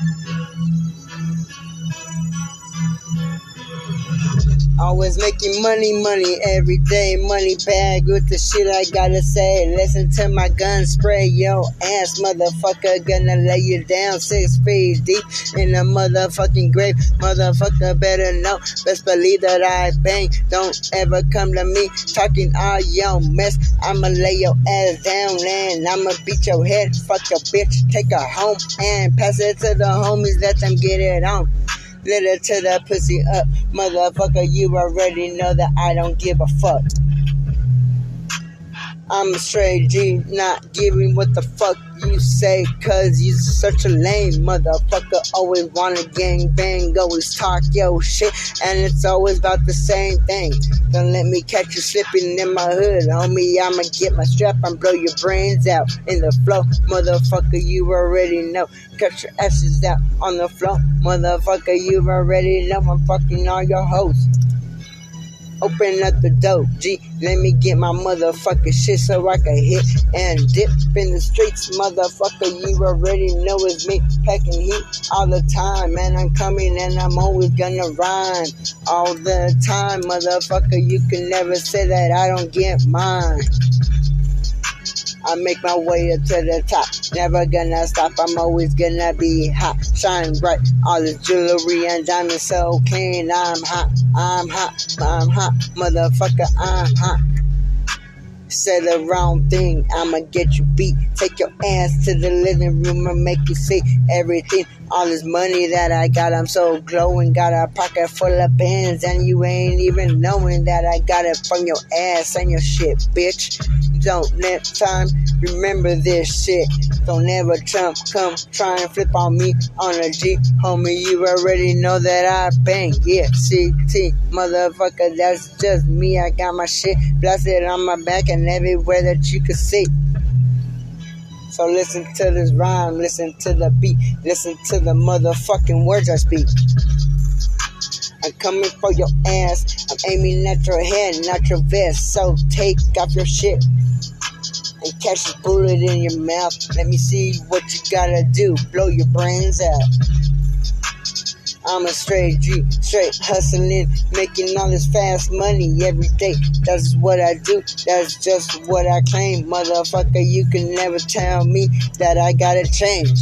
Thank you. Always making money, money every day, money bag with the shit I gotta say. Listen to my gun spray, yo ass motherfucker, gonna lay you down six feet deep in a motherfucking grave. Motherfucker better know, best believe that I bang. Don't ever come to me talking all your mess. I'ma lay your ass down and I'ma beat your head. Fuck your bitch, take her home and pass it to the homies, let them get it on. Little to the pussy up, motherfucker. You already know that I don't give a fuck. I'm a straight G, not giving what the fuck you say, cause you such a lame motherfucker. Always wanna gang bang, always talk yo shit, and it's always about the same thing. Don't let me catch you slipping in my hood, homie. I'ma get my strap and blow your brains out in the flow, motherfucker. You already know. Cut your asses out on the floor, motherfucker. You already know I'm fucking all your hoes. Open up the door, G. Let me get my motherfucking shit so I can hit and dip in the streets, motherfucker. You already know it's me packing heat all the time, man. I'm coming and I'm always gonna rhyme all the time, motherfucker. You can never say that I don't get mine. I make my way up to the top. Never gonna stop. I'm always gonna be hot. Shine bright. All this jewelry and diamonds so clean. I'm hot. I'm hot. I'm hot. Motherfucker, I'm hot. Say the wrong thing, I'ma get you beat. Take your ass to the living room and make you see everything. All this money that I got, I'm so glowing. Got a pocket full of pins, and you ain't even knowing that I got it from your ass and your shit, bitch. Don't next time remember this shit. Don't ever Trump come try and flip on me on a G. Homie, you already know that I bang. Yeah, CT, motherfucker, that's just me. I got my shit blasted on my back and everywhere that you can see. So listen to this rhyme, listen to the beat, listen to the motherfucking words I speak. I'm coming for your ass. I'm aiming at your head, not your vest. So take off your shit and catch this bullet in your mouth. Let me see what you gotta do. Blow your brains out. I'm a straight G, straight hustling, making all this fast money every day. That's what I do. That's just what I claim. Motherfucker, you can never tell me that I gotta change.